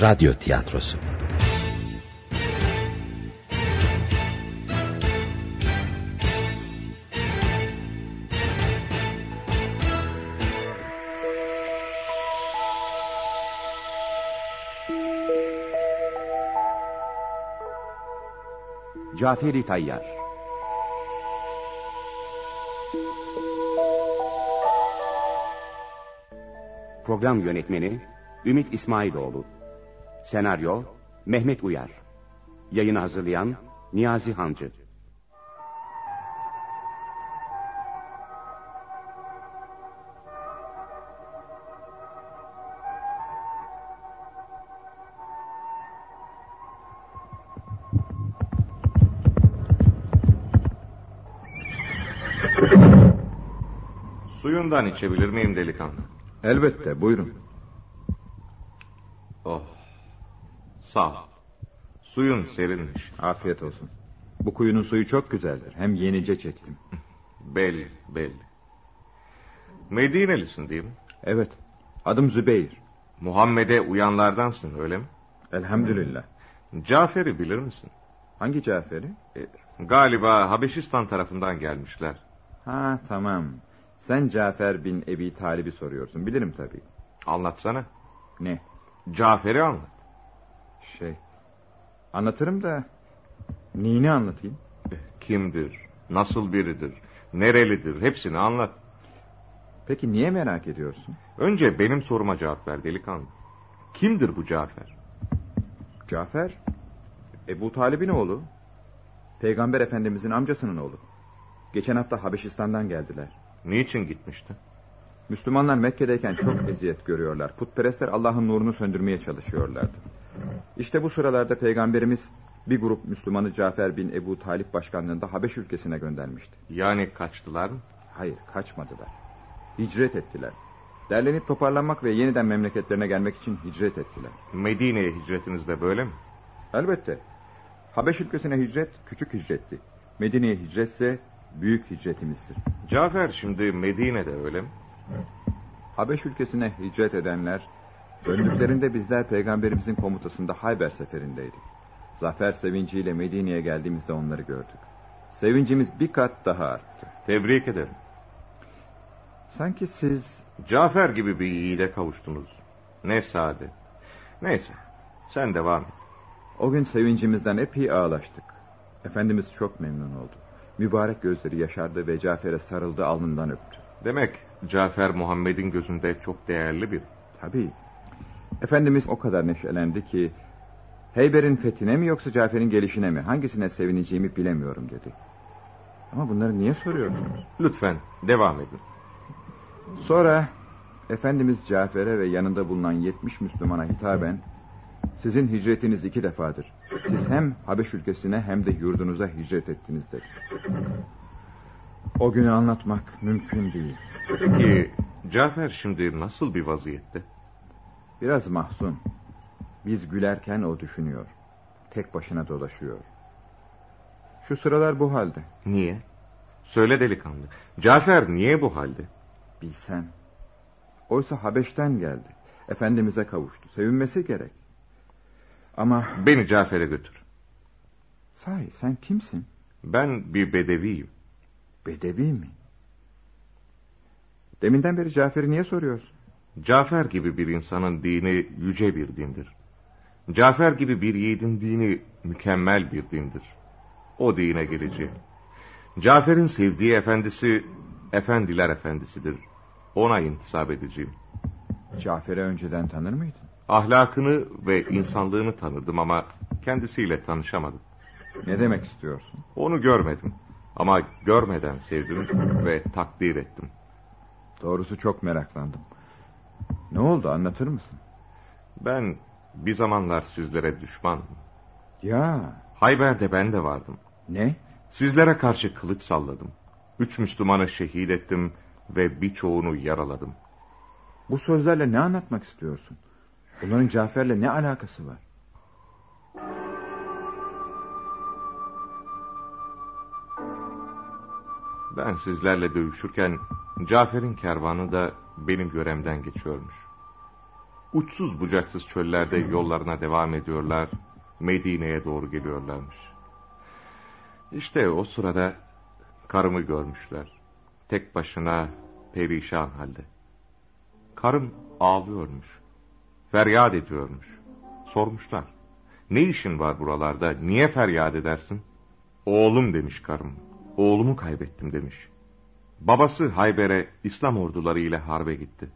Radyo Tiyatrosu. Caferi Tayyar. Program Yönetmeni Ümit İsmailoğlu Senaryo Mehmet Uyar Yayını hazırlayan Niyazi Hancı Suyundan içebilir miyim delikanlı? Elbette buyurun. Oh. Sağ ol. Suyun serinmiş. Afiyet olsun. Bu kuyunun suyu çok güzeldir. Hem yenice çektim. Belli belli. Medinelisin değil mi? Evet. Adım Zübeyir. Muhammed'e uyanlardansın öyle mi? Elhamdülillah. Cafer'i bilir misin? Hangi Cafer'i? E, galiba Habeşistan tarafından gelmişler. Ha tamam. Sen Cafer bin Ebi Talib'i soruyorsun. Bilirim tabii. Anlatsana. Ne? Cafer'i anlat. Şey... Anlatırım da... Neyini anlatayım? E, kimdir? Nasıl biridir? Nerelidir? Hepsini anlat. Peki niye merak ediyorsun? Önce benim soruma cevap ver delikanlı. Kimdir bu Cafer? Cafer... Ebu Talib'in oğlu. Peygamber Efendimizin amcasının oğlu. Geçen hafta Habeşistan'dan geldiler. Niçin gitmişti? Müslümanlar Mekke'deyken çok eziyet görüyorlar. Putperestler Allah'ın nurunu söndürmeye çalışıyorlardı. İşte bu sıralarda Peygamberimiz bir grup Müslümanı Cafer bin Ebu Talip başkanlığında Habeş ülkesine göndermişti. Yani kaçtılar mı? Hayır kaçmadılar. Hicret ettiler. Derlenip toparlanmak ve yeniden memleketlerine gelmek için hicret ettiler. Medine'ye hicretiniz de böyle mi? Elbette. Habeş ülkesine hicret küçük hicretti. Medine'ye hicretse büyük hicretimizdir. Cafer şimdi Medine'de öyle mi? Habeş ülkesine hicret edenler döndüklerinde bizler peygamberimizin komutasında Hayber seferindeydik. Zafer sevinciyle Medine'ye geldiğimizde onları gördük. Sevincimiz bir kat daha arttı. Tebrik ederim. Sanki siz... Cafer gibi bir yiğide kavuştunuz. Ne saadet. Neyse sen devam et. O gün sevincimizden epey ağlaştık. Efendimiz çok memnun oldu. Mübarek gözleri yaşardı ve Cafer'e sarıldı alnından öptü. Demek Cafer Muhammed'in gözünde çok değerli bir. Tabii. Efendimiz o kadar neşelendi ki... Heyber'in fethine mi yoksa Cafer'in gelişine mi hangisine sevineceğimi bilemiyorum dedi. Ama bunları niye soruyorsunuz? Lütfen devam edin. Sonra Efendimiz Cafer'e ve yanında bulunan 70 Müslümana hitaben sizin hicretiniz iki defadır. Siz hem Habeş ülkesine hem de yurdunuza hicret ettiniz dedi. O günü anlatmak mümkün değil. Peki Cafer şimdi nasıl bir vaziyette? Biraz mahzun. Biz gülerken o düşünüyor. Tek başına dolaşıyor. Şu sıralar bu halde. Niye? Söyle delikanlı. Cafer niye bu halde? Bilsen. Oysa Habeş'ten geldi. Efendimiz'e kavuştu. Sevinmesi gerek. Ama... Beni Cafer'e götür. Sahi sen kimsin? Ben bir bedeviyim. Bedevi mi? Deminden beri Cafer'i niye soruyorsun? Cafer gibi bir insanın dini yüce bir dindir. Cafer gibi bir yiğidin dini mükemmel bir dindir. O dine geleceğim. Cafer'in sevdiği efendisi, efendiler efendisidir. Ona intisap edeceğim. Cafer'i önceden tanır mıydın? Ahlakını ve insanlığını tanıdım ama kendisiyle tanışamadım. Ne demek istiyorsun? Onu görmedim. Ama görmeden sevdim ve takdir ettim. Doğrusu çok meraklandım. Ne oldu anlatır mısın? Ben bir zamanlar sizlere düşmanım. Ya. Hayber'de ben de vardım. Ne? Sizlere karşı kılıç salladım. Üç Müslümanı şehit ettim ve birçoğunu yaraladım. Bu sözlerle ne anlatmak istiyorsun? Bunların Cafer'le ne alakası var? Ben sizlerle dövüşürken Cafer'in kervanı da benim göremden geçiyormuş. uçsuz bucaksız çöllerde yollarına devam ediyorlar, Medine'ye doğru geliyorlarmış. İşte o sırada karımı görmüşler. Tek başına perişan halde. Karım ağlıyormuş. Feryat ediyormuş. Sormuşlar. Ne işin var buralarda? Niye feryat edersin? Oğlum demiş karım. Oğlumu kaybettim demiş. Babası Hayber'e İslam orduları ile harbe gitti.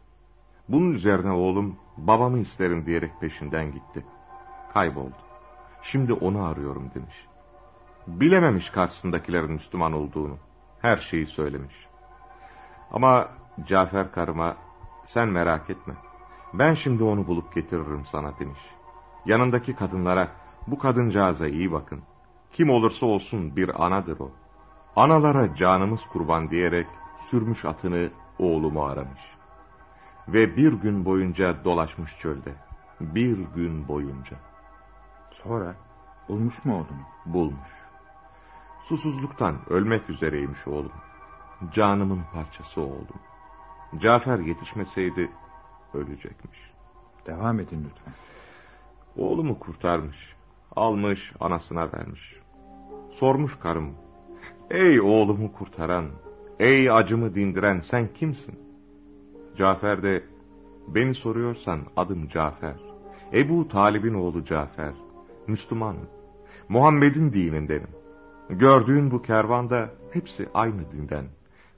Bunun üzerine oğlum babamı isterim diyerek peşinden gitti. Kayboldu. Şimdi onu arıyorum demiş. Bilememiş karşısındakilerin Müslüman olduğunu. Her şeyi söylemiş. Ama Cafer karıma sen merak etme. Ben şimdi onu bulup getiririm sana demiş. Yanındaki kadınlara bu kadıncağıza iyi bakın. Kim olursa olsun bir anadır o. Analara canımız kurban diyerek sürmüş atını oğlumu aramış. Ve bir gün boyunca dolaşmış çölde. Bir gün boyunca. Sonra bulmuş mu oğlum? Bulmuş. Susuzluktan ölmek üzereymiş oğlum. Canımın parçası oğlum. Cafer yetişmeseydi ölecekmiş. Devam edin lütfen. Oğlumu kurtarmış. Almış anasına vermiş. Sormuş karım. Ey oğlumu kurtaran, ey acımı dindiren sen kimsin? Cafer de beni soruyorsan adım Cafer. Ebu Talib'in oğlu Cafer. Müslümanım. Muhammed'in dinindenim. Gördüğün bu kervanda hepsi aynı dinden.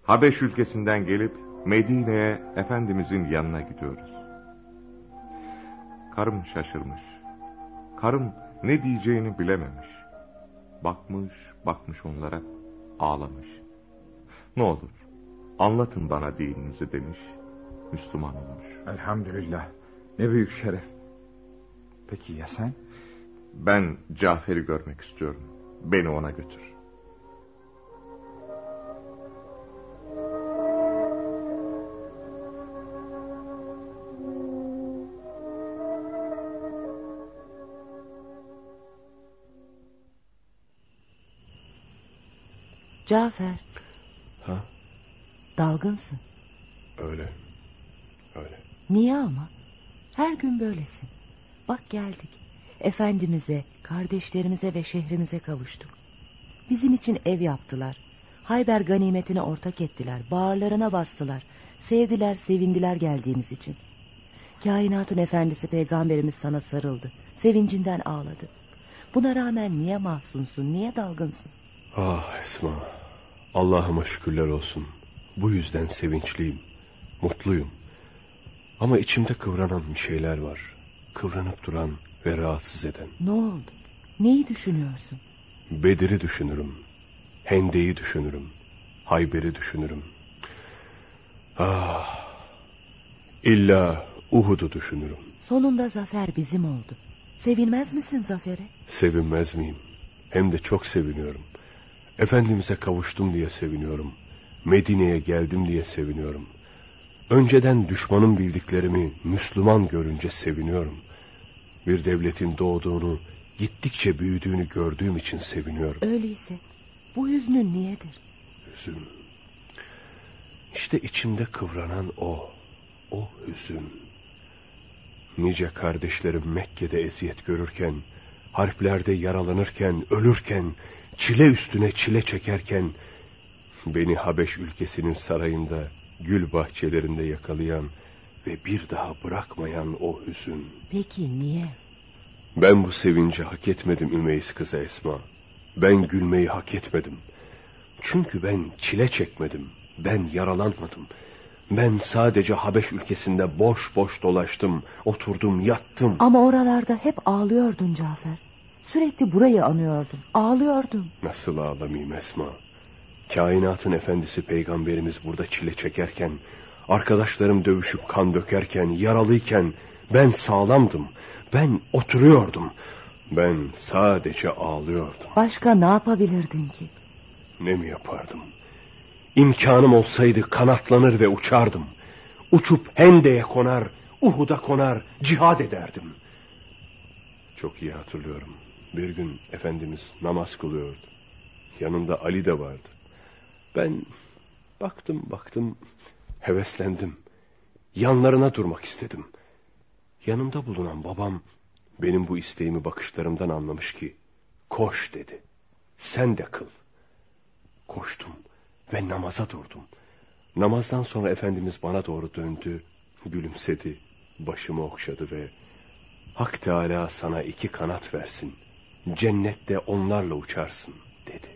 Habeş ülkesinden gelip Medine'ye Efendimizin yanına gidiyoruz. Karım şaşırmış. Karım ne diyeceğini bilememiş. Bakmış, bakmış onlara, ağlamış. Ne olur, anlatın bana dininizi demiş. Müslüman olmuş. Elhamdülillah. Ne büyük şeref. Peki ya sen? Ben Cafer'i görmek istiyorum. Beni ona götür. Cafer. Ha? Dalgınsın. Öyle. Öyle. Niye ama? Her gün böylesin. Bak geldik. Efendimiz'e, kardeşlerimize ve şehrimize kavuştuk. Bizim için ev yaptılar. Hayber ganimetine ortak ettiler. Bağırlarına bastılar. Sevdiler, sevindiler geldiğimiz için. Kainatın efendisi peygamberimiz sana sarıldı. Sevincinden ağladı. Buna rağmen niye mahzunsun, niye dalgınsın? Ah Esma. Allah'ıma şükürler olsun. Bu yüzden sevinçliyim. Mutluyum. Ama içimde kıvranan bir şeyler var. Kıvranıp duran ve rahatsız eden. Ne oldu? Neyi düşünüyorsun? Bedir'i düşünürüm. Hende'yi düşünürüm. Hayber'i düşünürüm. Ah. İlla Uhud'u düşünürüm. Sonunda zafer bizim oldu. Sevinmez misin zafere? Sevinmez miyim? Hem de çok seviniyorum. Efendimiz'e kavuştum diye seviniyorum. Medine'ye geldim diye seviniyorum. Önceden düşmanın bildiklerimi Müslüman görünce seviniyorum. Bir devletin doğduğunu, gittikçe büyüdüğünü gördüğüm için seviniyorum. Öyleyse bu hüznün niyedir? Hüzün. İşte içimde kıvranan o. O hüzün. Nice kardeşlerim Mekke'de eziyet görürken, harplerde yaralanırken, ölürken, çile üstüne çile çekerken, beni Habeş ülkesinin sarayında, gül bahçelerinde yakalayan ve bir daha bırakmayan o hüzün. Peki niye? Ben bu sevinci hak etmedim Ümeyiz kızı Esma. Ben gülmeyi hak etmedim. Çünkü ben çile çekmedim. Ben yaralanmadım. Ben sadece Habeş ülkesinde boş boş dolaştım. Oturdum, yattım. Ama oralarda hep ağlıyordun Cafer. Sürekli burayı anıyordun. Ağlıyordun. Nasıl ağlamayayım Esma? Kainatın efendisi peygamberimiz burada çile çekerken, arkadaşlarım dövüşüp kan dökerken, yaralıyken ben sağlamdım. Ben oturuyordum. Ben sadece ağlıyordum. Başka ne yapabilirdin ki? Ne mi yapardım? İmkanım olsaydı kanatlanır ve uçardım. Uçup Hende'ye konar, Uhud'a konar, cihad ederdim. Çok iyi hatırlıyorum. Bir gün Efendimiz namaz kılıyordu. Yanında Ali de vardı. Ben baktım baktım heveslendim. Yanlarına durmak istedim. Yanımda bulunan babam benim bu isteğimi bakışlarımdan anlamış ki koş dedi. Sen de kıl. Koştum ve namaza durdum. Namazdan sonra Efendimiz bana doğru döndü, gülümsedi, başımı okşadı ve Hak Teala sana iki kanat versin. Cennette onlarla uçarsın dedi.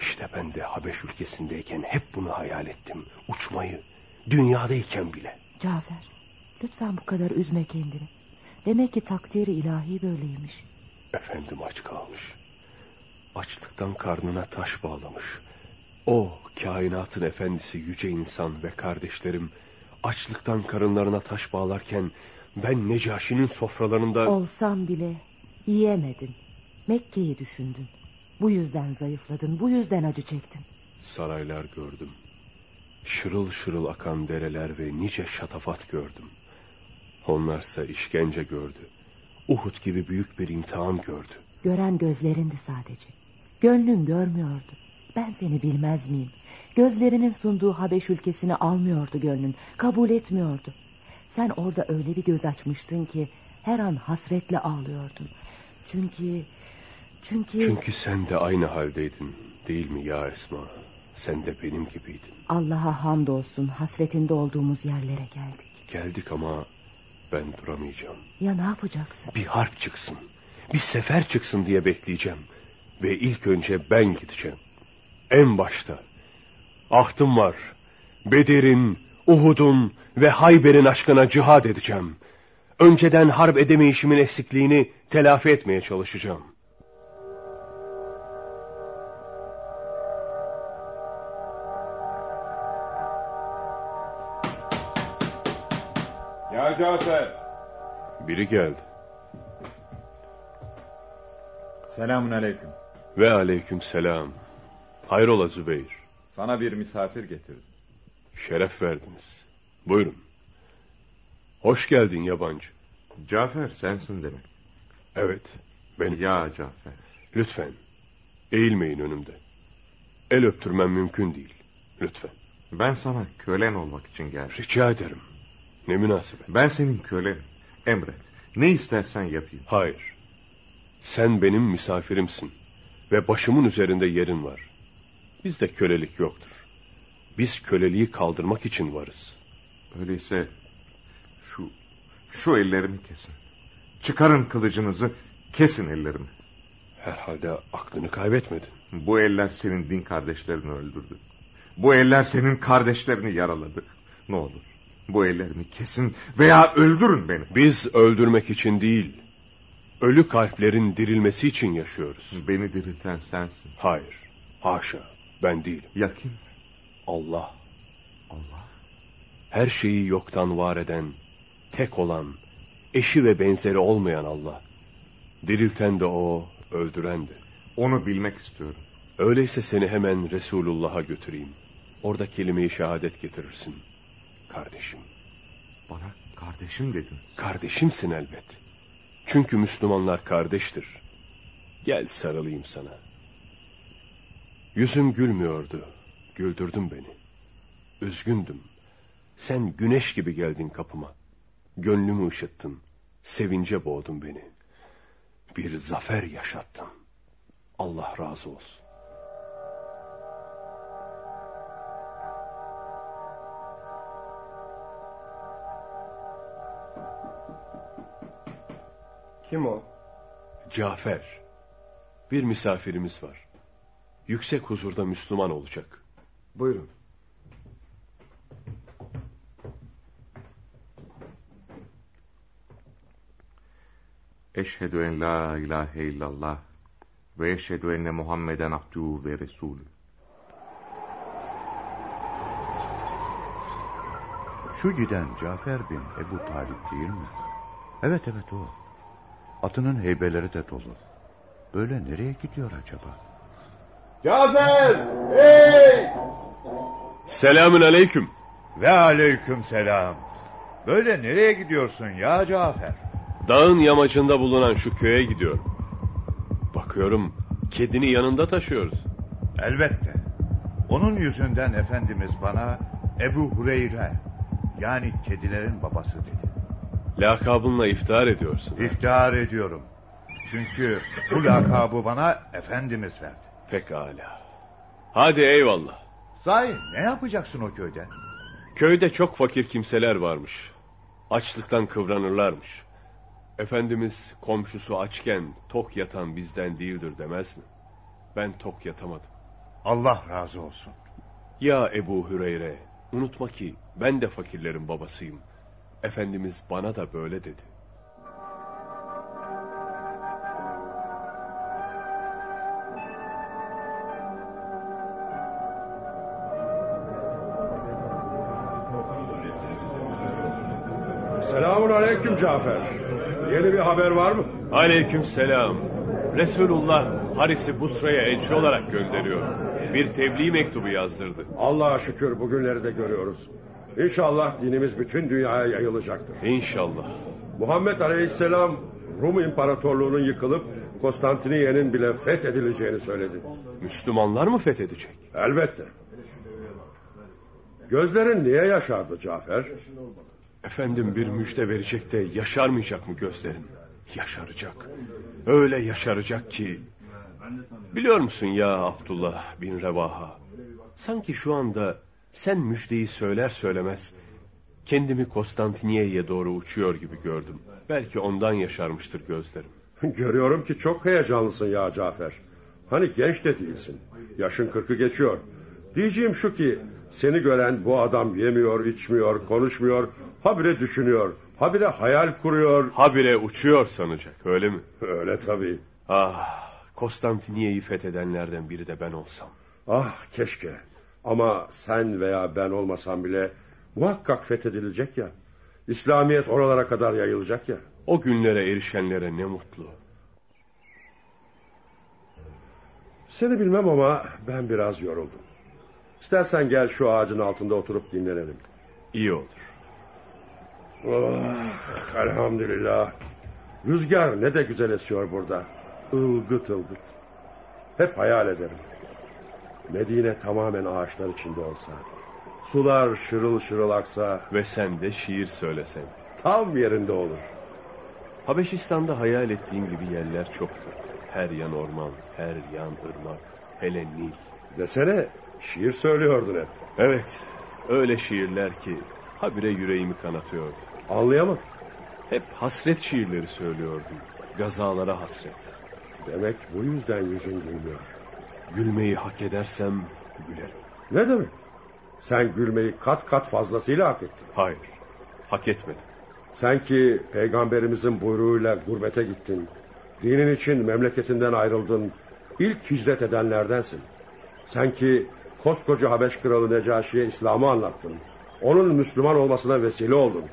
İşte ben de Habeş ülkesindeyken hep bunu hayal ettim. Uçmayı, dünyadayken bile. Cafer, lütfen bu kadar üzme kendini. Demek ki takdiri ilahi böyleymiş. Efendim aç kalmış. Açlıktan karnına taş bağlamış. O kainatın efendisi yüce insan ve kardeşlerim açlıktan karınlarına taş bağlarken ben Necaşi'nin sofralarında... Olsam bile yiyemedin. Mekke'yi düşündün. Bu yüzden zayıfladın, bu yüzden acı çektin. Saraylar gördüm. Şırıl şırıl akan dereler ve nice şatafat gördüm. Onlarsa işkence gördü. Uhud gibi büyük bir imtihan gördü. Gören gözlerindi sadece. Gönlün görmüyordu. Ben seni bilmez miyim? Gözlerinin sunduğu Habeş ülkesini almıyordu gönlün. Kabul etmiyordu. Sen orada öyle bir göz açmıştın ki her an hasretle ağlıyordun. Çünkü çünkü Çünkü sen de aynı haldeydin değil mi ya Esma? Sen de benim gibiydin. Allah'a hamdolsun hasretinde olduğumuz yerlere geldik. Geldik ama ben duramayacağım. Ya ne yapacaksın? Bir harp çıksın. Bir sefer çıksın diye bekleyeceğim. Ve ilk önce ben gideceğim. En başta. Ahtım var. Bedir'in, Uhud'un ve Hayber'in aşkına cihad edeceğim. Önceden harp edemeyişimin eksikliğini telafi etmeye çalışacağım. Ya Cafer. Biri geldi. Selamun aleyküm. Ve aleyküm selam. Hayrola Zübeyir. Sana bir misafir getirdim. Şeref verdiniz. Buyurun. Hoş geldin yabancı. Cafer sensin demek. Evet, benim. Ya Cafer. Lütfen, eğilmeyin önümde. El öptürmem mümkün değil. Lütfen. Ben sana kölen olmak için geldim. Rica ederim. Ne münasebet. Ben senin kölenim. Emret. Ne istersen yapayım. Hayır. Sen benim misafirimsin. Ve başımın üzerinde yerin var. Bizde kölelik yoktur. Biz köleliği kaldırmak için varız. Öyleyse şu şu ellerimi kesin. Çıkarın kılıcınızı, kesin ellerimi. Herhalde aklını kaybetmedin. Bu eller senin din kardeşlerini öldürdü. Bu eller senin kardeşlerini yaraladı. Ne olur bu ellerimi kesin veya öldürün beni. Biz öldürmek için değil, ölü kalplerin dirilmesi için yaşıyoruz. Beni dirilten sensin. Hayır, haşa, ben değilim. Ya kim? Allah, Allah. her şeyi yoktan var eden, tek olan, eşi ve benzeri olmayan Allah. Dirilten de o, öldüren de. Onu bilmek istiyorum. Öyleyse seni hemen Resulullah'a götüreyim. Orada kelime-i şehadet getirirsin. Kardeşim. Bana kardeşim dediniz. Kardeşimsin elbet. Çünkü Müslümanlar kardeştir. Gel sarılayım sana. Yüzüm gülmüyordu. Güldürdün beni. Üzgündüm. Sen güneş gibi geldin kapıma. Gönlümü ışıttın. Sevince boğdun beni. Bir zafer yaşattın. Allah razı olsun. Kim o? Cafer. Bir misafirimiz var. Yüksek huzurda Müslüman olacak. Buyurun. Eşhedü en la ilahe illallah ve eşhedü enne Muhammeden abduhu ve resulü. Şu giden Cafer bin Ebu Talip değil mi? Evet evet o. Atının heybeleri de dolu. Böyle nereye gidiyor acaba? Cafer! Hey! Selamün aleyküm. Ve aleyküm selam. Böyle nereye gidiyorsun ya Cafer? Dağın yamacında bulunan şu köye gidiyorum. Bakıyorum kedini yanında taşıyoruz. Elbette. Onun yüzünden Efendimiz bana Ebu Hureyre yani kedilerin babası dedi. Lakabınla iftihar ediyorsun. İftihar ediyorum. Çünkü bu lakabı bana Efendimiz verdi. Pekala. Hadi eyvallah. Sahi ne yapacaksın o köyde? Köyde çok fakir kimseler varmış. Açlıktan kıvranırlarmış. Efendimiz komşusu açken tok yatan bizden değildir demez mi? Ben tok yatamadım. Allah razı olsun. Ya Ebu Hüreyre, unutma ki ben de fakirlerin babasıyım. Efendimiz bana da böyle dedi. Selamun aleyküm Cafer. Yeni bir haber var mı? Aleyküm selam. Resulullah Haris'i Busra'ya elçi olarak gönderiyor. Bir tebliğ mektubu yazdırdı. Allah'a şükür bugünleri de görüyoruz. İnşallah dinimiz bütün dünyaya yayılacaktır. İnşallah. Muhammed Aleyhisselam Rum İmparatorluğu'nun yıkılıp Konstantiniye'nin bile fethedileceğini söyledi. Müslümanlar mı fethedecek? Elbette. Gözlerin niye yaşardı Cafer? Efendim bir müjde verecek de yaşarmayacak mı gözlerim? Yaşaracak. Öyle yaşaracak ki... Biliyor musun ya Abdullah bin Revaha? Sanki şu anda sen müjdeyi söyler söylemez... Kendimi Konstantiniye'ye doğru uçuyor gibi gördüm. Belki ondan yaşarmıştır gözlerim. Görüyorum ki çok heyecanlısın ya Cafer. Hani genç de değilsin. Yaşın kırkı geçiyor. Diyeceğim şu ki seni gören bu adam yemiyor, içmiyor, konuşmuyor, habire düşünüyor, habire hayal kuruyor. Habire uçuyor sanacak öyle mi? Öyle tabii. Ah Konstantiniye'yi fethedenlerden biri de ben olsam. Ah keşke. Ama sen veya ben olmasam bile muhakkak fethedilecek ya. İslamiyet oralara kadar yayılacak ya. O günlere erişenlere ne mutlu. Seni bilmem ama ben biraz yoruldum. İstersen gel şu ağacın altında oturup dinlenelim. İyi olur. Oh, elhamdülillah. Rüzgar ne de güzel esiyor burada. Ilgıt ılgıt. Hep hayal ederim. Medine tamamen ağaçlar içinde olsa. Sular şırıl şırıl aksa. Ve sen de şiir söylesen. Tam yerinde olur. Habeşistan'da hayal ettiğim gibi yerler çoktu. Her yan orman, her yan ırmak, hele Nil. Desene şiir söylüyordun hep. Evet, öyle şiirler ki habire yüreğimi kanatıyordu. Anlayamadım. Hep hasret şiirleri söylüyordum. Gazalara hasret. Demek bu yüzden yüzün gülmüyor. Gülmeyi hak edersem gülerim. Ne demek? Sen gülmeyi kat kat fazlasıyla hak ettin. Hayır, hak etmedim. Sen ki peygamberimizin buyruğuyla gurbete gittin. Dinin için memleketinden ayrıldın. İlk hicret edenlerdensin. Sen ki koskoca Habeş kralı Necaşi'ye İslam'ı anlattın. Onun Müslüman olmasına vesile oldun.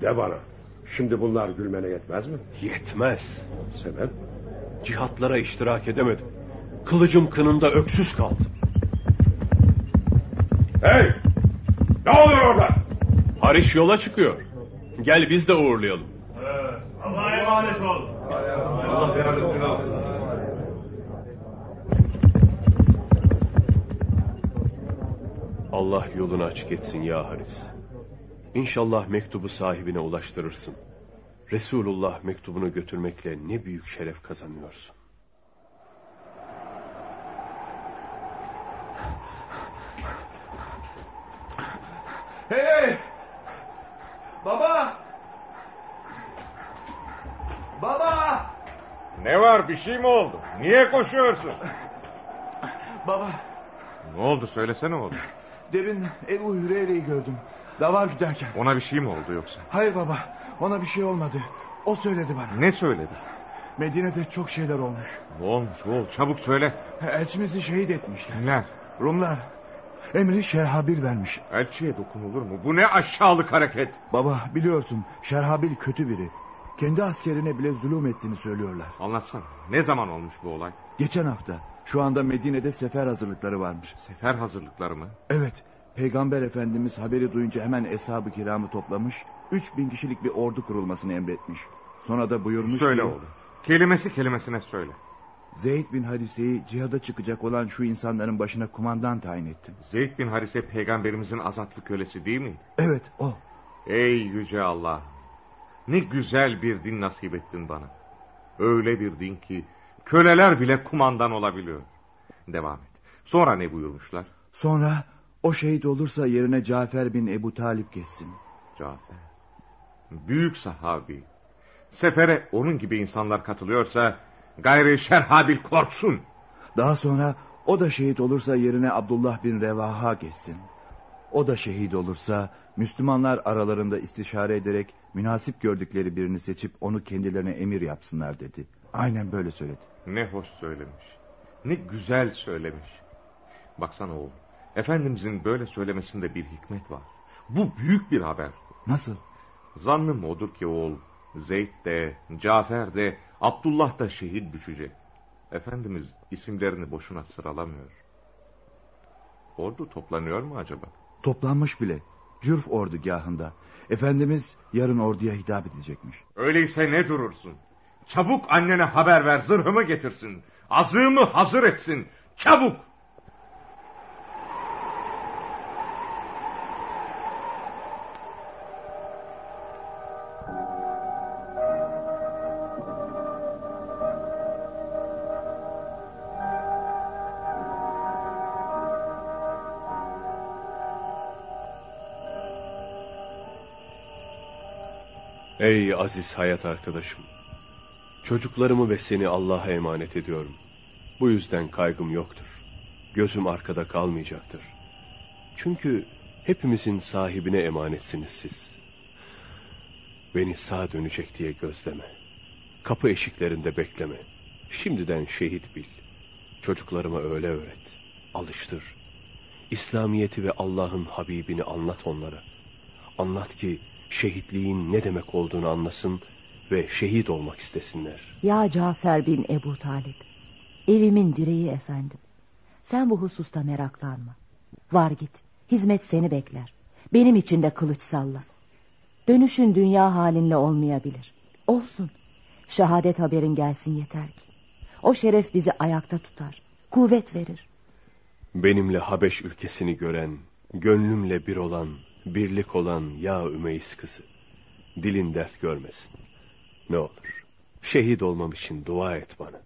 De bana. Şimdi bunlar gülmene yetmez mi? Yetmez. Sebep? Cihatlara iştirak edemedim. Kılıcım kınında öksüz kaldım. Hey! Ne oluyor orada? Hariş yola çıkıyor. Gel biz de uğurlayalım. Allah'a emanet ol. Allah yardımcın olsun. Allah yolunu açık etsin ya Haris. İnşallah mektubu sahibine ulaştırırsın. Resulullah mektubunu götürmekle ne büyük şeref kazanıyorsun. Hey! Baba! Baba! Ne var bir şey mi oldu? Niye koşuyorsun? Baba, Ne oldu söylesene oğlum. Demin Ebu Hüreyre'yi gördüm. Dava giderken. Ona bir şey mi oldu yoksa? Hayır baba, ona bir şey olmadı. O söyledi bana. Ne söyledi? Medine'de çok şeyler olmuş. Ne olmuş oğul çabuk söyle. Elçimizi şehit etmişler. Kimler? Rumlar. Emri Şerhabil vermiş. Elçiye dokunulur mu? Bu ne aşağılık hareket? Baba biliyorsun Şerhabil kötü biri. Kendi askerine bile zulüm ettiğini söylüyorlar. Anlatsana. Ne zaman olmuş bu olay? Geçen hafta. Şu anda Medine'de sefer hazırlıkları varmış. Sefer hazırlıkları mı? Evet. Peygamber Efendimiz haberi duyunca hemen eshab-ı kiramı toplamış. 3000 kişilik bir ordu kurulmasını emretmiş. Sonra da buyurmuş Söyle ki... oğlum. Kelimesi kelimesine söyle. Zeyd bin Harise'yi cihada çıkacak olan şu insanların başına kumandan tayin ettim. Zeyd bin Harise peygamberimizin azatlı kölesi değil miydi? Evet o. Ey yüce Allah. Ne güzel bir din nasip ettin bana. Öyle bir din ki köleler bile kumandan olabiliyor. Devam et. Sonra ne buyurmuşlar? Sonra o şehit olursa yerine Cafer bin Ebu Talip geçsin. Cafer. Büyük sahabi. Sefere onun gibi insanlar katılıyorsa gayri şerhabil korksun. Daha sonra o da şehit olursa yerine Abdullah bin Revaha geçsin. O da şehit olursa Müslümanlar aralarında istişare ederek münasip gördükleri birini seçip onu kendilerine emir yapsınlar dedi. Aynen böyle söyledi. Ne hoş söylemiş. Ne güzel söylemiş. Baksana oğul. Efendimizin böyle söylemesinde bir hikmet var. Bu büyük bir haber. Nasıl? Zannım odur ki oğul. Zeyd de, Cafer de, Abdullah da şehit düşecek. Efendimiz isimlerini boşuna sıralamıyor. Ordu toplanıyor mu acaba? Toplanmış bile. Cürf ordugahında. Efendimiz yarın orduya hitap edecekmiş. Öyleyse ne durursun? Çabuk annene haber ver zırhımı getirsin. Azığımı hazır etsin. Çabuk! Ey aziz hayat arkadaşım. Çocuklarımı ve seni Allah'a emanet ediyorum. Bu yüzden kaygım yoktur. Gözüm arkada kalmayacaktır. Çünkü hepimizin sahibine emanetsiniz siz. Beni sağ dönecek diye gözleme. Kapı eşiklerinde bekleme. Şimdiden şehit bil. Çocuklarıma öyle öğret. Alıştır. İslamiyeti ve Allah'ın Habibini anlat onlara. Anlat ki şehitliğin ne demek olduğunu anlasın ve şehit olmak istesinler. Ya Cafer bin Ebu Talip, evimin direği efendim. Sen bu hususta meraklanma. Var git, hizmet seni bekler. Benim için de kılıç salla. Dönüşün dünya halinle olmayabilir. Olsun. Şehadet haberin gelsin yeter ki. O şeref bizi ayakta tutar. Kuvvet verir. Benimle Habeş ülkesini gören, gönlümle bir olan, birlik olan ya Ümeyiz kızı. Dilin dert görmesin. Ne olur. Şehit olmam için dua et bana.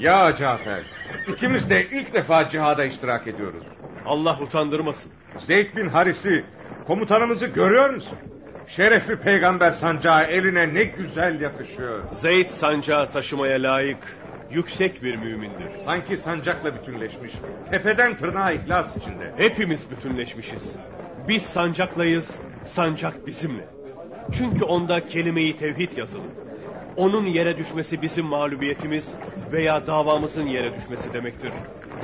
Ya Cafer, ikimiz de ilk defa cihada iştirak ediyoruz. Allah utandırmasın. Zeyd bin Haris'i, komutanımızı görüyor musun? Şerefli peygamber sancağı eline ne güzel yakışıyor. Zeyd sancağı taşımaya layık, yüksek bir mümindir. Sanki sancakla bütünleşmiş, tepeden tırnağa ihlas içinde. Hepimiz bütünleşmişiz. Biz sancaklayız, sancak bizimle. Çünkü onda kelime-i tevhid yazılı. Onun yere düşmesi bizim mağlubiyetimiz veya davamızın yere düşmesi demektir.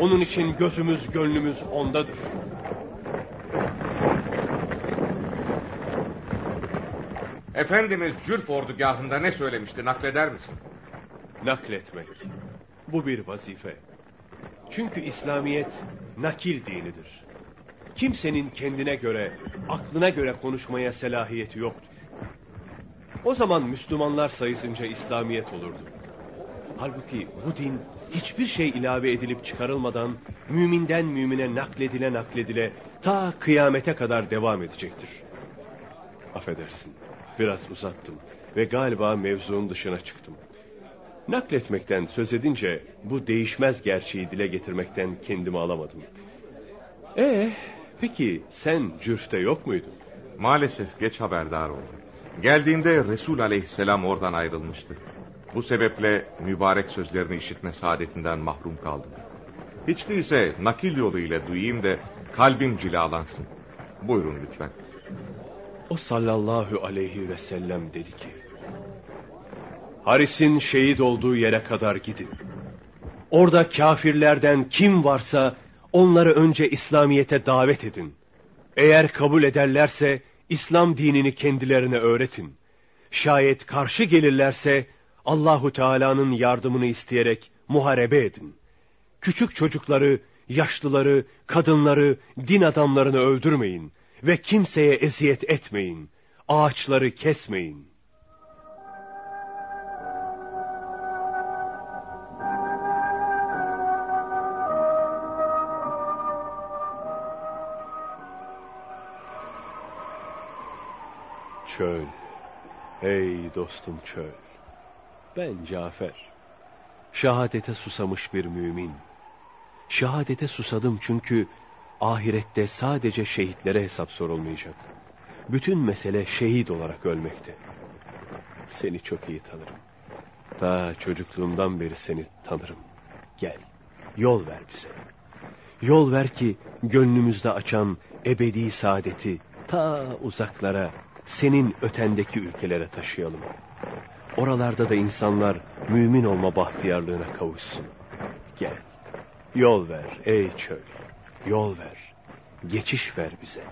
Onun için gözümüz, gönlümüz ondadır. Efendimiz Cürf ordugahında ne söylemişti nakleder misin? Nakletmek. Bu bir vazife. Çünkü İslamiyet nakil dinidir. Kimsenin kendine göre, aklına göre konuşmaya selahiyeti yoktur. O zaman Müslümanlar sayısınca İslamiyet olurdu. Halbuki bu din hiçbir şey ilave edilip çıkarılmadan müminden mümine nakledile nakledile ta kıyamete kadar devam edecektir. Affedersin biraz uzattım ve galiba mevzunun dışına çıktım. Nakletmekten söz edince bu değişmez gerçeği dile getirmekten kendimi alamadım. Ee, peki sen cürfte yok muydun? Maalesef geç haberdar oldum. Geldiğinde Resul aleyhisselam oradan ayrılmıştı. Bu sebeple mübarek sözlerini işitme saadetinden mahrum kaldım. Hiç değilse nakil yoluyla duyayım da kalbim cilalansın. Buyurun lütfen. O sallallahu aleyhi ve sellem dedi ki... Haris'in şehit olduğu yere kadar gidin. Orada kafirlerden kim varsa onları önce İslamiyet'e davet edin. Eğer kabul ederlerse İslam dinini kendilerine öğretin. Şayet karşı gelirlerse Allahu Teala'nın yardımını isteyerek muharebe edin. Küçük çocukları, yaşlıları, kadınları, din adamlarını öldürmeyin ve kimseye eziyet etmeyin. Ağaçları kesmeyin. Çöl. Ey dostum çöl. Ben Cafer. Şehadete susamış bir mümin. Şehadete susadım çünkü ahirette sadece şehitlere hesap sorulmayacak. Bütün mesele şehit olarak ölmekte. Seni çok iyi tanırım. Ta çocukluğumdan beri seni tanırım. Gel, yol ver bize. Yol ver ki gönlümüzde açan ebedi saadeti ta uzaklara, senin ötendeki ülkelere taşıyalım. Oralarda da insanlar mümin olma bahtiyarlığına kavuşsun. Gel, yol ver ey çöl, yol ver, geçiş ver bize.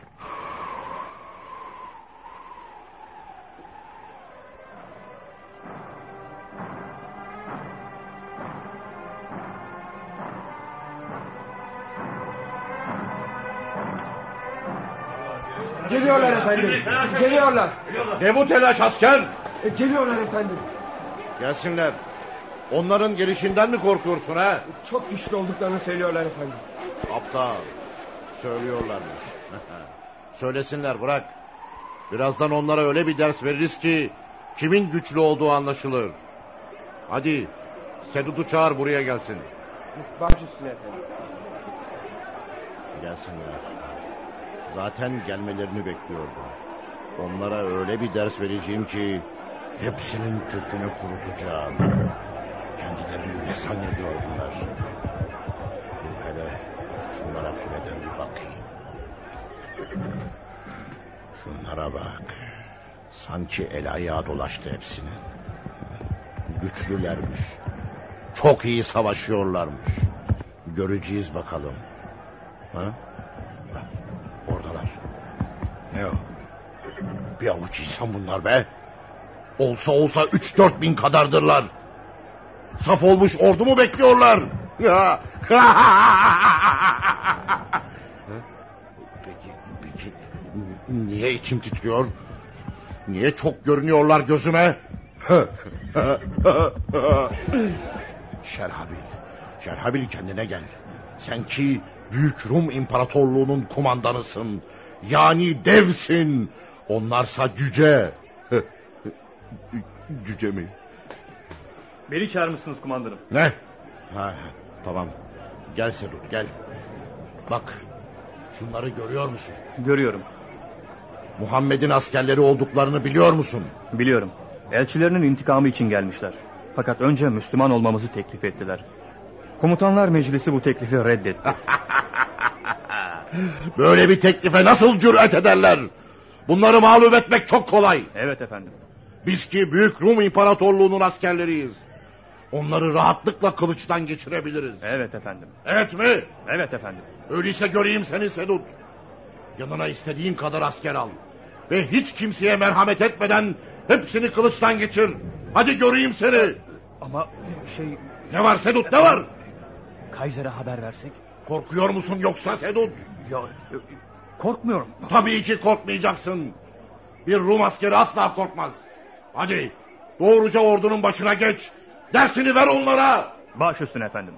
Geliyorlar. Ne bu telaş asker? E, geliyorlar efendim. Gelsinler. Onların gelişinden mi korkuyorsun ha? Çok güçlü olduklarını söylüyorlar efendim. Aptal. Söylüyorlarmış. Söylesinler bırak. Birazdan onlara öyle bir ders veririz ki... ...kimin güçlü olduğu anlaşılır. Hadi Sedut'u çağır buraya gelsin. Baş üstüne efendim. Gelsinler. Zaten gelmelerini bekliyordum. Onlara öyle bir ders vereceğim ki... ...hepsinin kökünü kurutacağım. Kendilerini ne zannediyor bunlar? Dur hele şunlara kuleden bir bakayım. Şunlara bak. Sanki el ayağı dolaştı hepsinin. Güçlülermiş. Çok iyi savaşıyorlarmış. Göreceğiz bakalım. Ha? Bak, oradalar. Ne o? Bir avuç insan bunlar be. Olsa olsa üç dört bin kadardırlar. Saf olmuş ordu mu bekliyorlar? peki, peki niye içim titriyor? Niye çok görünüyorlar gözüme? Şerhabil, Şerhabil kendine gel. Sen ki Büyük Rum İmparatorluğu'nun kumandanısın. Yani devsin. Onlarsa cüce. cüce mi? Beni çağırmışsınız kumandanım. Ne? Ha, tamam. Gel Sedut gel. Bak şunları görüyor musun? Görüyorum. Muhammed'in askerleri olduklarını biliyor musun? Biliyorum. Elçilerinin intikamı için gelmişler. Fakat önce Müslüman olmamızı teklif ettiler. Komutanlar Meclisi bu teklifi reddetti. Böyle bir teklife nasıl cüret ederler? Bunları mağlup etmek çok kolay. Evet efendim. Biz ki Büyük Rum İmparatorluğu'nun askerleriyiz. Onları rahatlıkla kılıçtan geçirebiliriz. Evet efendim. Evet mi? Evet efendim. Öyleyse göreyim seni Sedut. Yanına istediğin kadar asker al. Ve hiç kimseye merhamet etmeden hepsini kılıçtan geçir. Hadi göreyim seni. Ama şey... Ne var Sedut ne var? Kaiser'e haber versek? Korkuyor musun yoksa Sedut? Ya, korkmuyorum. Tabii ki korkmayacaksın. Bir Rum askeri asla korkmaz. Hadi doğruca ordunun başına geç. Dersini ver onlara. Baş üstüne efendim.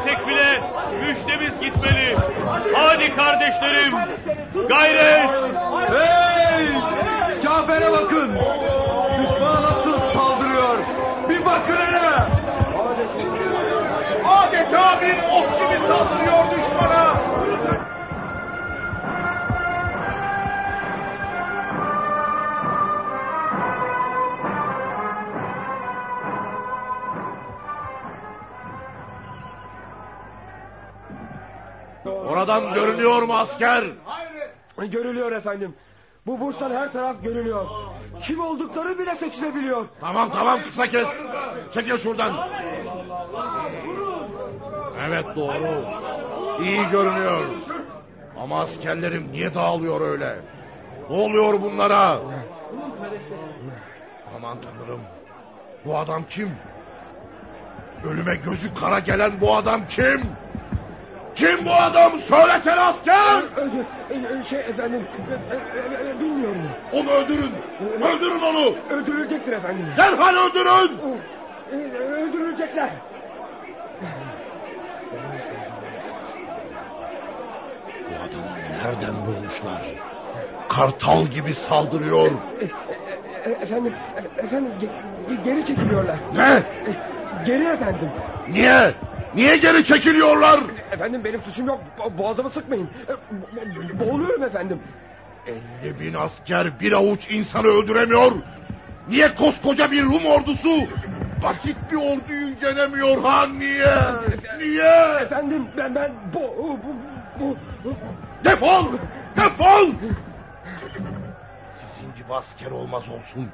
Biz gidemesek bile müjdemiz gitmeli. Hadi kardeşlerim. Gayret. Hey! Cafer'e bakın. Düşman nasıl saldırıyor. Bir bakın hele. Adeta bir ok gibi saldırıyor düşmana. Oradan görünüyor mu asker? Görülüyor efendim. Bu burçtan her taraf görülüyor. Kim oldukları bile seçilebiliyor. Tamam tamam kısa kes. Çekil şuradan. Evet doğru. İyi görünüyor. Ama askerlerim niye dağılıyor öyle? Ne oluyor bunlara? Aman tanrım. Bu adam kim? Ölüme gözü kara gelen bu adam kim? Kim bu adam? Söylesene asker! Şey efendim bilmiyorum. Onu öldürün. Öldürün onu. Öldürülecektir efendim. Derhal öldürün. Öldürülecekler. Bu adamı nereden bulmuşlar? Kartal gibi saldırıyor. E, efendim, e, efendim ge- geri çekiliyorlar. Ne? E, Geri efendim. Niye? Niye geri çekiliyorlar? Efendim benim suçum yok. Bo- Boğazımı sıkmayın. E, bo- Boğuluyorum efendim. 50 bin asker bir avuç insanı öldüremiyor. Niye koskoca bir Rum ordusu basit bir orduyu yenemiyor ha niye? Niye? Efendim ben ben bu bu bu, bu Defol! Defol! Sizin gibi asker olmaz olsun.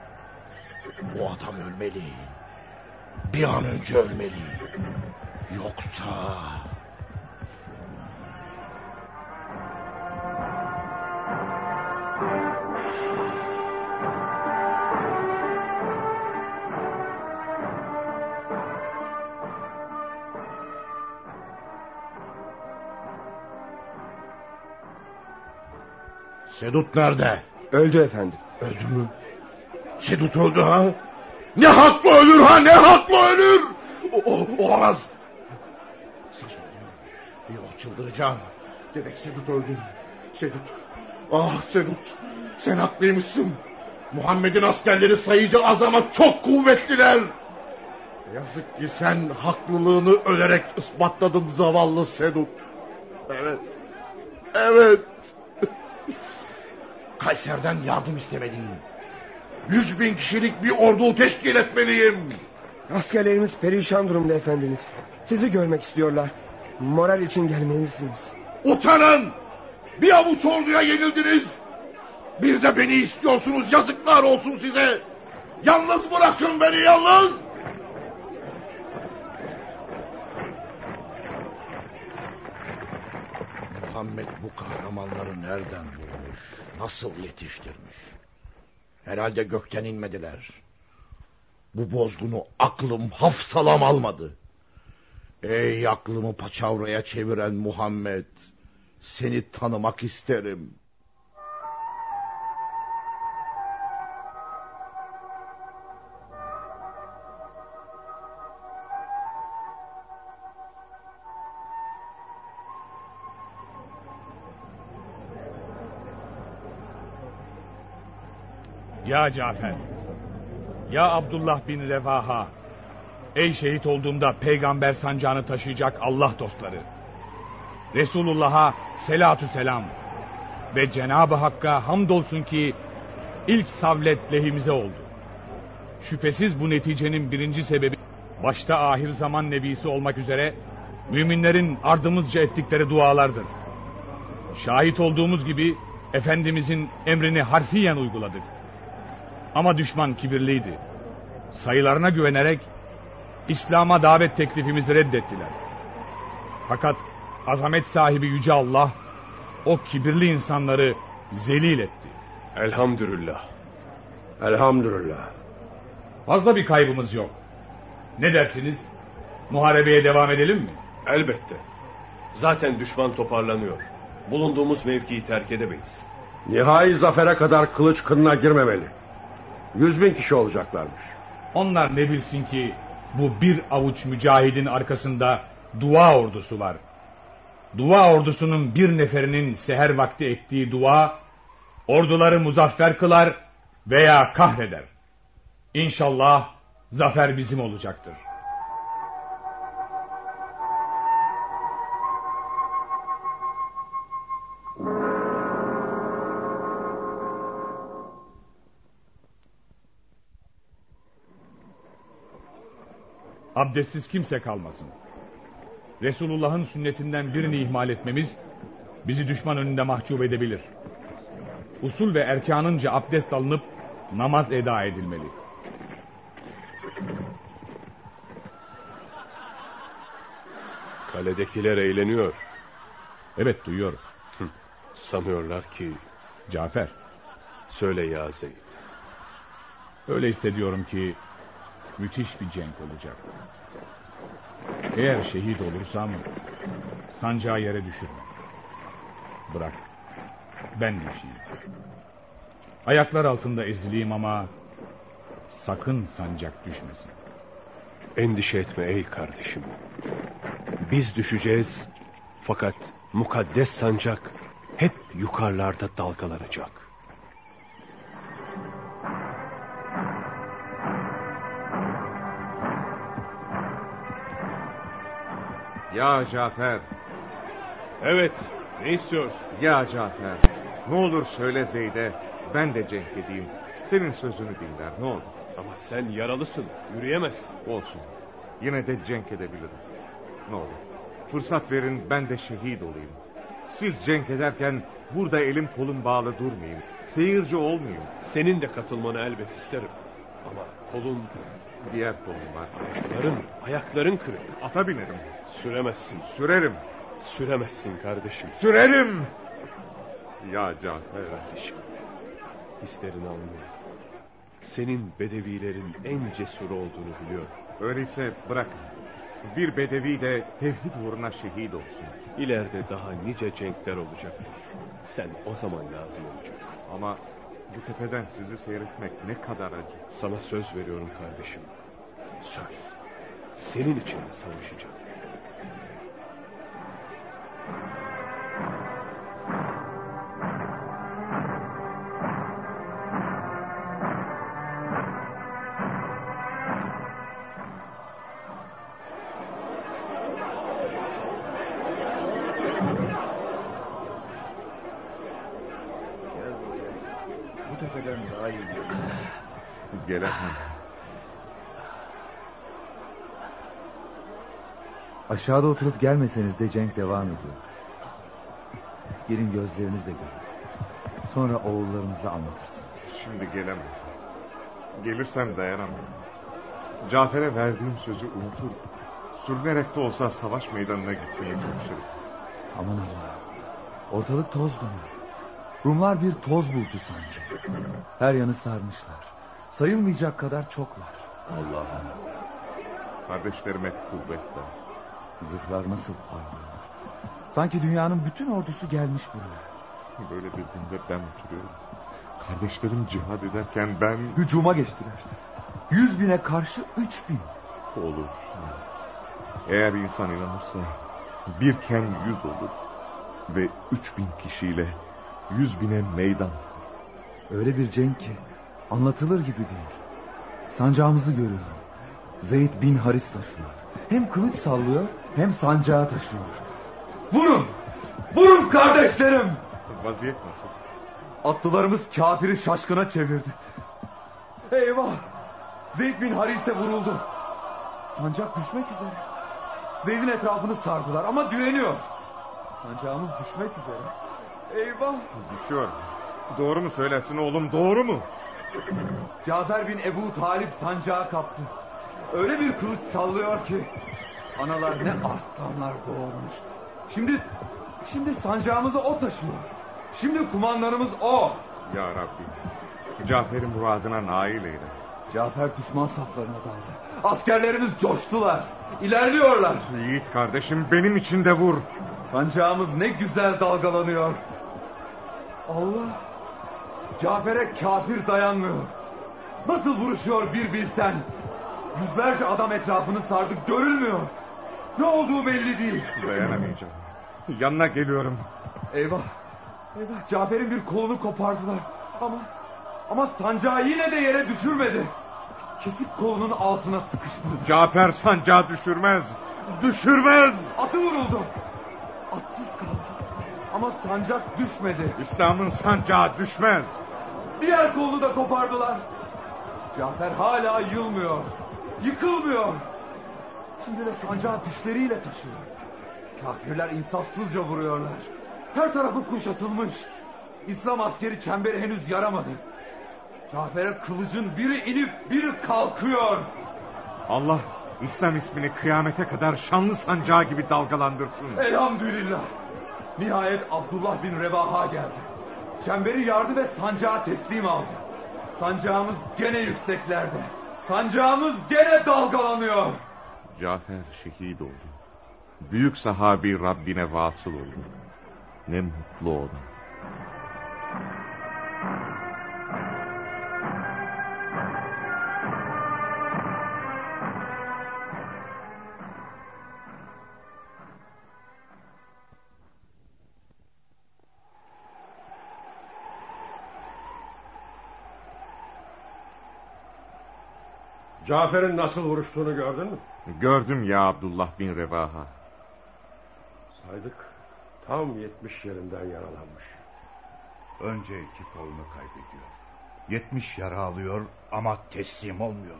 Bu adam ölmeli. Bir an önce ölmeli. Yoksa... Sedut nerede? Öldü efendim. Öldü mü? Sedut öldü ha? Ne haklı ölür ha ne haklı ölür? O, o, olamaz. Saçmalıyor. Yok çıldıracağım. Demek Sedut öldü. Sedut. Ah Sedut. Sen haklıymışsın. Muhammed'in askerleri sayıca az ama çok kuvvetliler. Yazık ki sen haklılığını ölerek ispatladın zavallı Sedut. Evet. Evet. Kayser'den yardım istemeliyim. Yüz bin kişilik bir ordu teşkil etmeliyim. Askerlerimiz perişan durumda efendimiz. Sizi görmek istiyorlar. Moral için gelmelisiniz. Utanın! Bir avuç orduya yenildiniz. Bir de beni istiyorsunuz yazıklar olsun size. Yalnız bırakın beni yalnız. Muhammed bu kahramanları nereden bulmuş? Nasıl yetiştirmiş? Herhalde gökten inmediler. Bu bozgunu aklım hafsalam almadı. Ey aklımı paçavraya çeviren Muhammed. Seni tanımak isterim. Ya Cafer. Ya Abdullah bin Revaha. Ey şehit olduğumda peygamber sancağını taşıyacak Allah dostları. Resulullah'a selatü selam. Ve Cenab-ı Hakk'a hamdolsun ki ilk savlet lehimize oldu. Şüphesiz bu neticenin birinci sebebi başta ahir zaman nebisi olmak üzere müminlerin ardımızca ettikleri dualardır. Şahit olduğumuz gibi Efendimizin emrini harfiyen uyguladık. Ama düşman kibirliydi. Sayılarına güvenerek İslam'a davet teklifimizi reddettiler. Fakat azamet sahibi Yüce Allah o kibirli insanları zelil etti. Elhamdülillah. Elhamdülillah. Fazla bir kaybımız yok. Ne dersiniz? Muharebeye devam edelim mi? Elbette. Zaten düşman toparlanıyor. Bulunduğumuz mevkiyi terk edemeyiz. Nihai zafere kadar kılıç kınına girmemeli. Yüz bin kişi olacaklarmış. Onlar ne bilsin ki bu bir avuç mücahidin arkasında dua ordusu var dua ordusunun bir neferinin seher vakti ettiği dua orduları muzaffer kılar veya kahreder. İnşallah zafer bizim olacaktır. Abdestsiz kimse kalmasın. Resulullah'ın sünnetinden birini ihmal etmemiz bizi düşman önünde mahcup edebilir. Usul ve erkanınca abdest alınıp namaz eda edilmeli. Kaledekiler eğleniyor. Evet duyuyorum. Sanıyorlar ki... Cafer. Söyle ya Zeyd. Öyle hissediyorum ki müthiş bir cenk olacak. Eğer şehit olursam sancağı yere düşürme. Bırak. Ben düşeyim. Ayaklar altında ezileyim ama sakın sancak düşmesin. Endişe etme ey kardeşim. Biz düşeceğiz fakat mukaddes sancak hep yukarılarda dalgalanacak. Ya Cafer. Evet, ne istiyorsun? Ya Cafer. Ne olur söyle Zeyd'e. Ben de cenk edeyim. Senin sözünü dinler ne olur. Ama sen yaralısın, yürüyemezsin. Olsun. Yine de cenk edebilirim. Ne olur. Fırsat verin ben de şehit olayım. Siz cenk ederken burada elim kolum bağlı durmayayım. Seyirci olmayayım. Senin de katılmanı elbet isterim. Ama kolun... Diğer kolum var. Ayakların, ayakların kırık. Ata binerim. Süremezsin. Sürerim. Süremezsin kardeşim. Sürerim. Ya Cafer. Kardeşim. Hislerini anlıyorum. Senin bedevilerin en cesur olduğunu biliyorum. Öyleyse bırak. Bir bedevi de tevhid uğruna şehit olsun. İleride daha nice cenkler olacaktır. Sen o zaman lazım olacaksın. Ama bu tepeden sizi seyretmek ne kadar acı. Sana söz veriyorum kardeşim. Söz. Senin için de savaşacağım. Aşağıda oturup gelmeseniz de cenk devam ediyor. Gelin gözlerinizle görün. Sonra oğullarınıza anlatırsınız. Şimdi gelemem. Gelirsem dayanamam. Cafer'e verdiğim sözü unutur. Sürünerek de olsa savaş meydanına gitmeye çalışırım. Aman Allah. Ortalık toz duman. Rumlar bir toz bulutu sanki. Her yanı sarmışlar. Sayılmayacak kadar çoklar. Allah'ım. Kardeşlerime kuvvet ver. Zırhlar nasıl parlıyor. Sanki dünyanın bütün ordusu gelmiş buraya. Böyle bir günde ben oturuyorum. Kardeşlerim cihad ederken ben... Hücuma geçtiler. Yüz bine karşı üç bin. Olur. Eğer insan inanırsa birken yüz olur. Ve üç bin kişiyle yüz bine meydan. Öyle bir cenk ki anlatılır gibi değil. Sancağımızı görüyorum. Zeyd bin Haris taşıyor. Hem kılıç sallıyor hem sancağı taşıyor. Vurun! Vurun kardeşlerim! Vaziyet nasıl? Atlılarımız kafiri şaşkına çevirdi. Eyvah! Zeyd bin Haris'e vuruldu. Sancak düşmek üzere. Zeyd'in etrafını sardılar ama direniyor. Sancağımız düşmek üzere. Eyvah! Düşüyor. Doğru mu söylersin oğlum doğru mu? Cafer bin Ebu Talip sancağı kaptı. Öyle bir kılıç sallıyor ki. Analar ne arslanlar doğurmuş. Şimdi şimdi sancağımızı o taşıyor. Şimdi kumandanımız o. Ya Rabbi. Cafer'in muradına nail eyle. Cafer düşman saflarına daldı. Askerlerimiz coştular. İlerliyorlar. Yiğit kardeşim benim için de vur. Sancağımız ne güzel dalgalanıyor. Allah. Cafer'e kafir dayanmıyor. Nasıl vuruşuyor bir bilsen. Yüzlerce adam etrafını sardı görülmüyor. Ne olduğu belli değil. Dayanamayacağım. Yanına geliyorum. Eyvah. Eyvah Cafer'in bir kolunu kopardılar. Ama ama sancağı yine de yere düşürmedi. Kesip kolunun altına sıkıştırdı. Cafer sancağı düşürmez. Düşürmez. Atı vuruldu. Atsız kaldı. Ama sancak düşmedi. İslam'ın sancağı düşmez. Diğer kolunu da kopardılar. Cafer hala yılmıyor. Yıkılmıyor. Şimdi de sancağı dişleriyle taşıyor. Kafirler insafsızca vuruyorlar. Her tarafı kuşatılmış. İslam askeri çemberi henüz yaramadı. Cafer'e kılıcın biri inip biri kalkıyor. Allah İslam ismini kıyamete kadar şanlı sancağı gibi dalgalandırsın. Elhamdülillah. Nihayet Abdullah bin Revaha geldi. Çemberi yardı ve sancağı teslim aldı. Sancağımız gene yükseklerde. Sancağımız gene dalgalanıyor. Cafer şehit oldu. Büyük sahabi Rabbine vasıl oldu. Ne mutlu ona. Cafer'in nasıl vuruştuğunu gördün mü? Gördüm ya Abdullah bin Revaha. Saydık tam yetmiş yerinden yaralanmış. Önce iki kolunu kaybediyor. Yetmiş yara alıyor ama teslim olmuyor.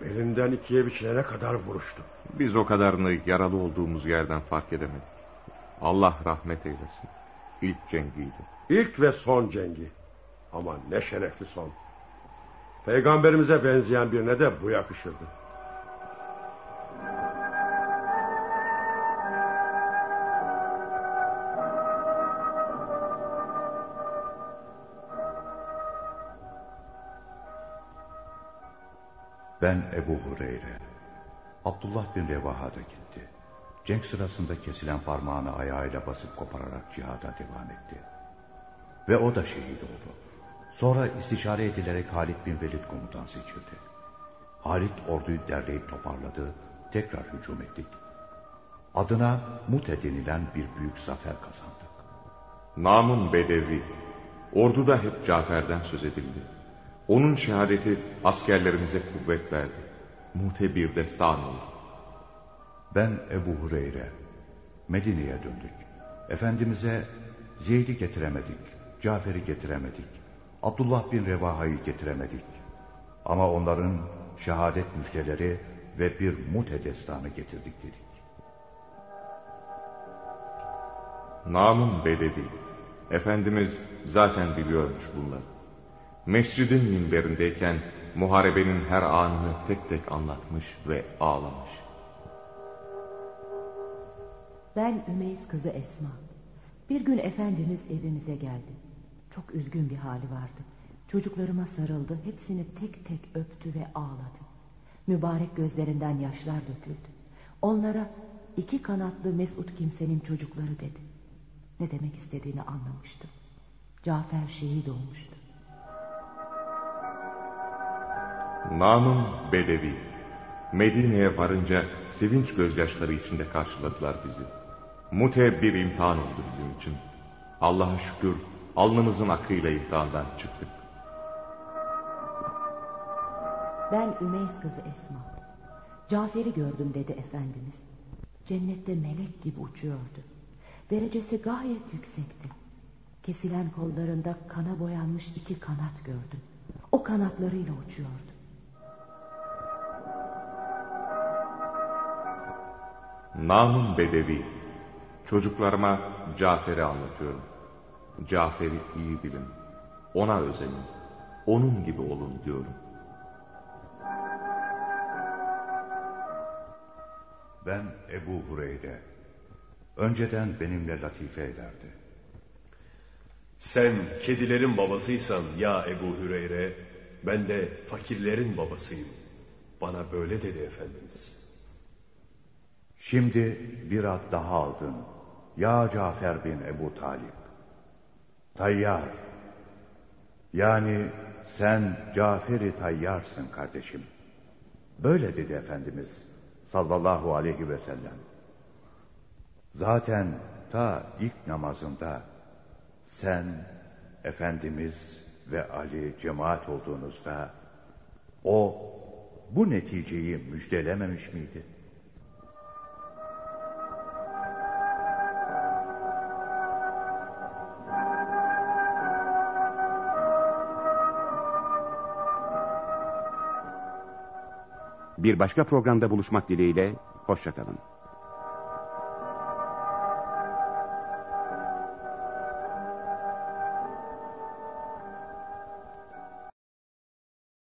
Belinden ikiye biçilene kadar vuruştu. Biz o kadarını yaralı olduğumuz yerden fark edemedik. Allah rahmet eylesin. İlk cengiydi. İlk ve son cengi. Ama ne şerefli son. Peygamberimize benzeyen birine de bu yakışırdı. Ben Ebu Hureyre. Abdullah bin Revaha da gitti. Cenk sırasında kesilen parmağını ayağıyla basıp kopararak cihada devam etti. Ve o da şehit oldu. Sonra istişare edilerek Halit bin Velid komutan seçildi. Halit orduyu derleyip toparladı, tekrar hücum ettik. Adına Mute denilen bir büyük zafer kazandık. Namun Bedevi, orduda hep Cafer'den söz edildi. Onun şehadeti askerlerimize kuvvet verdi. Mute bir destan oldu. Ben Ebu Hureyre. Medine'ye döndük. Efendimiz'e Zeyd'i getiremedik, Cafer'i getiremedik. Abdullah bin Revaha'yı getiremedik. Ama onların şehadet müjdeleri ve bir mute destanı getirdik dedik. Namın Bedevi. Efendimiz zaten biliyormuş bunları. Mescidin minberindeyken muharebenin her anını tek tek anlatmış ve ağlamış. Ben Ümeyiz kızı Esma. Bir gün Efendimiz evimize geldi. Çok üzgün bir hali vardı. Çocuklarıma sarıldı, hepsini tek tek öptü ve ağladı. Mübarek gözlerinden yaşlar döküldü. Onlara iki kanatlı mesut kimsenin çocukları dedi. Ne demek istediğini anlamıştım. Cafer şehit olmuştu. Namım Bedevi. Medine'ye varınca sevinç gözyaşları içinde karşıladılar bizi. Mute bir imtihan oldu bizim için. Allah'a şükür alnımızın akıyla imtihandan çıktık. Ben Ümeyiz kızı Esma. Cafer'i gördüm dedi Efendimiz. Cennette melek gibi uçuyordu. Derecesi gayet yüksekti. Kesilen kollarında kana boyanmış iki kanat gördüm. O kanatlarıyla uçuyordu. Namım Bedevi. Çocuklarıma Cafer'i anlatıyorum. Cafer'i iyi bilin. Ona özenin. Onun gibi olun diyorum. Ben Ebu Hureyre. Önceden benimle latife ederdi. Sen kedilerin babasıysan ya Ebu Hüreyre, ben de fakirlerin babasıyım. Bana böyle dedi Efendimiz. Şimdi bir ad daha aldın. Ya Cafer bin Ebu Talip. Tayyar. Yani sen Cafer-i Tayyarsın kardeşim. Böyle dedi Efendimiz sallallahu aleyhi ve sellem. Zaten ta ilk namazında sen Efendimiz ve Ali cemaat olduğunuzda o bu neticeyi müjdelememiş miydi? Bir başka programda buluşmak dileğiyle Hoşçakalın.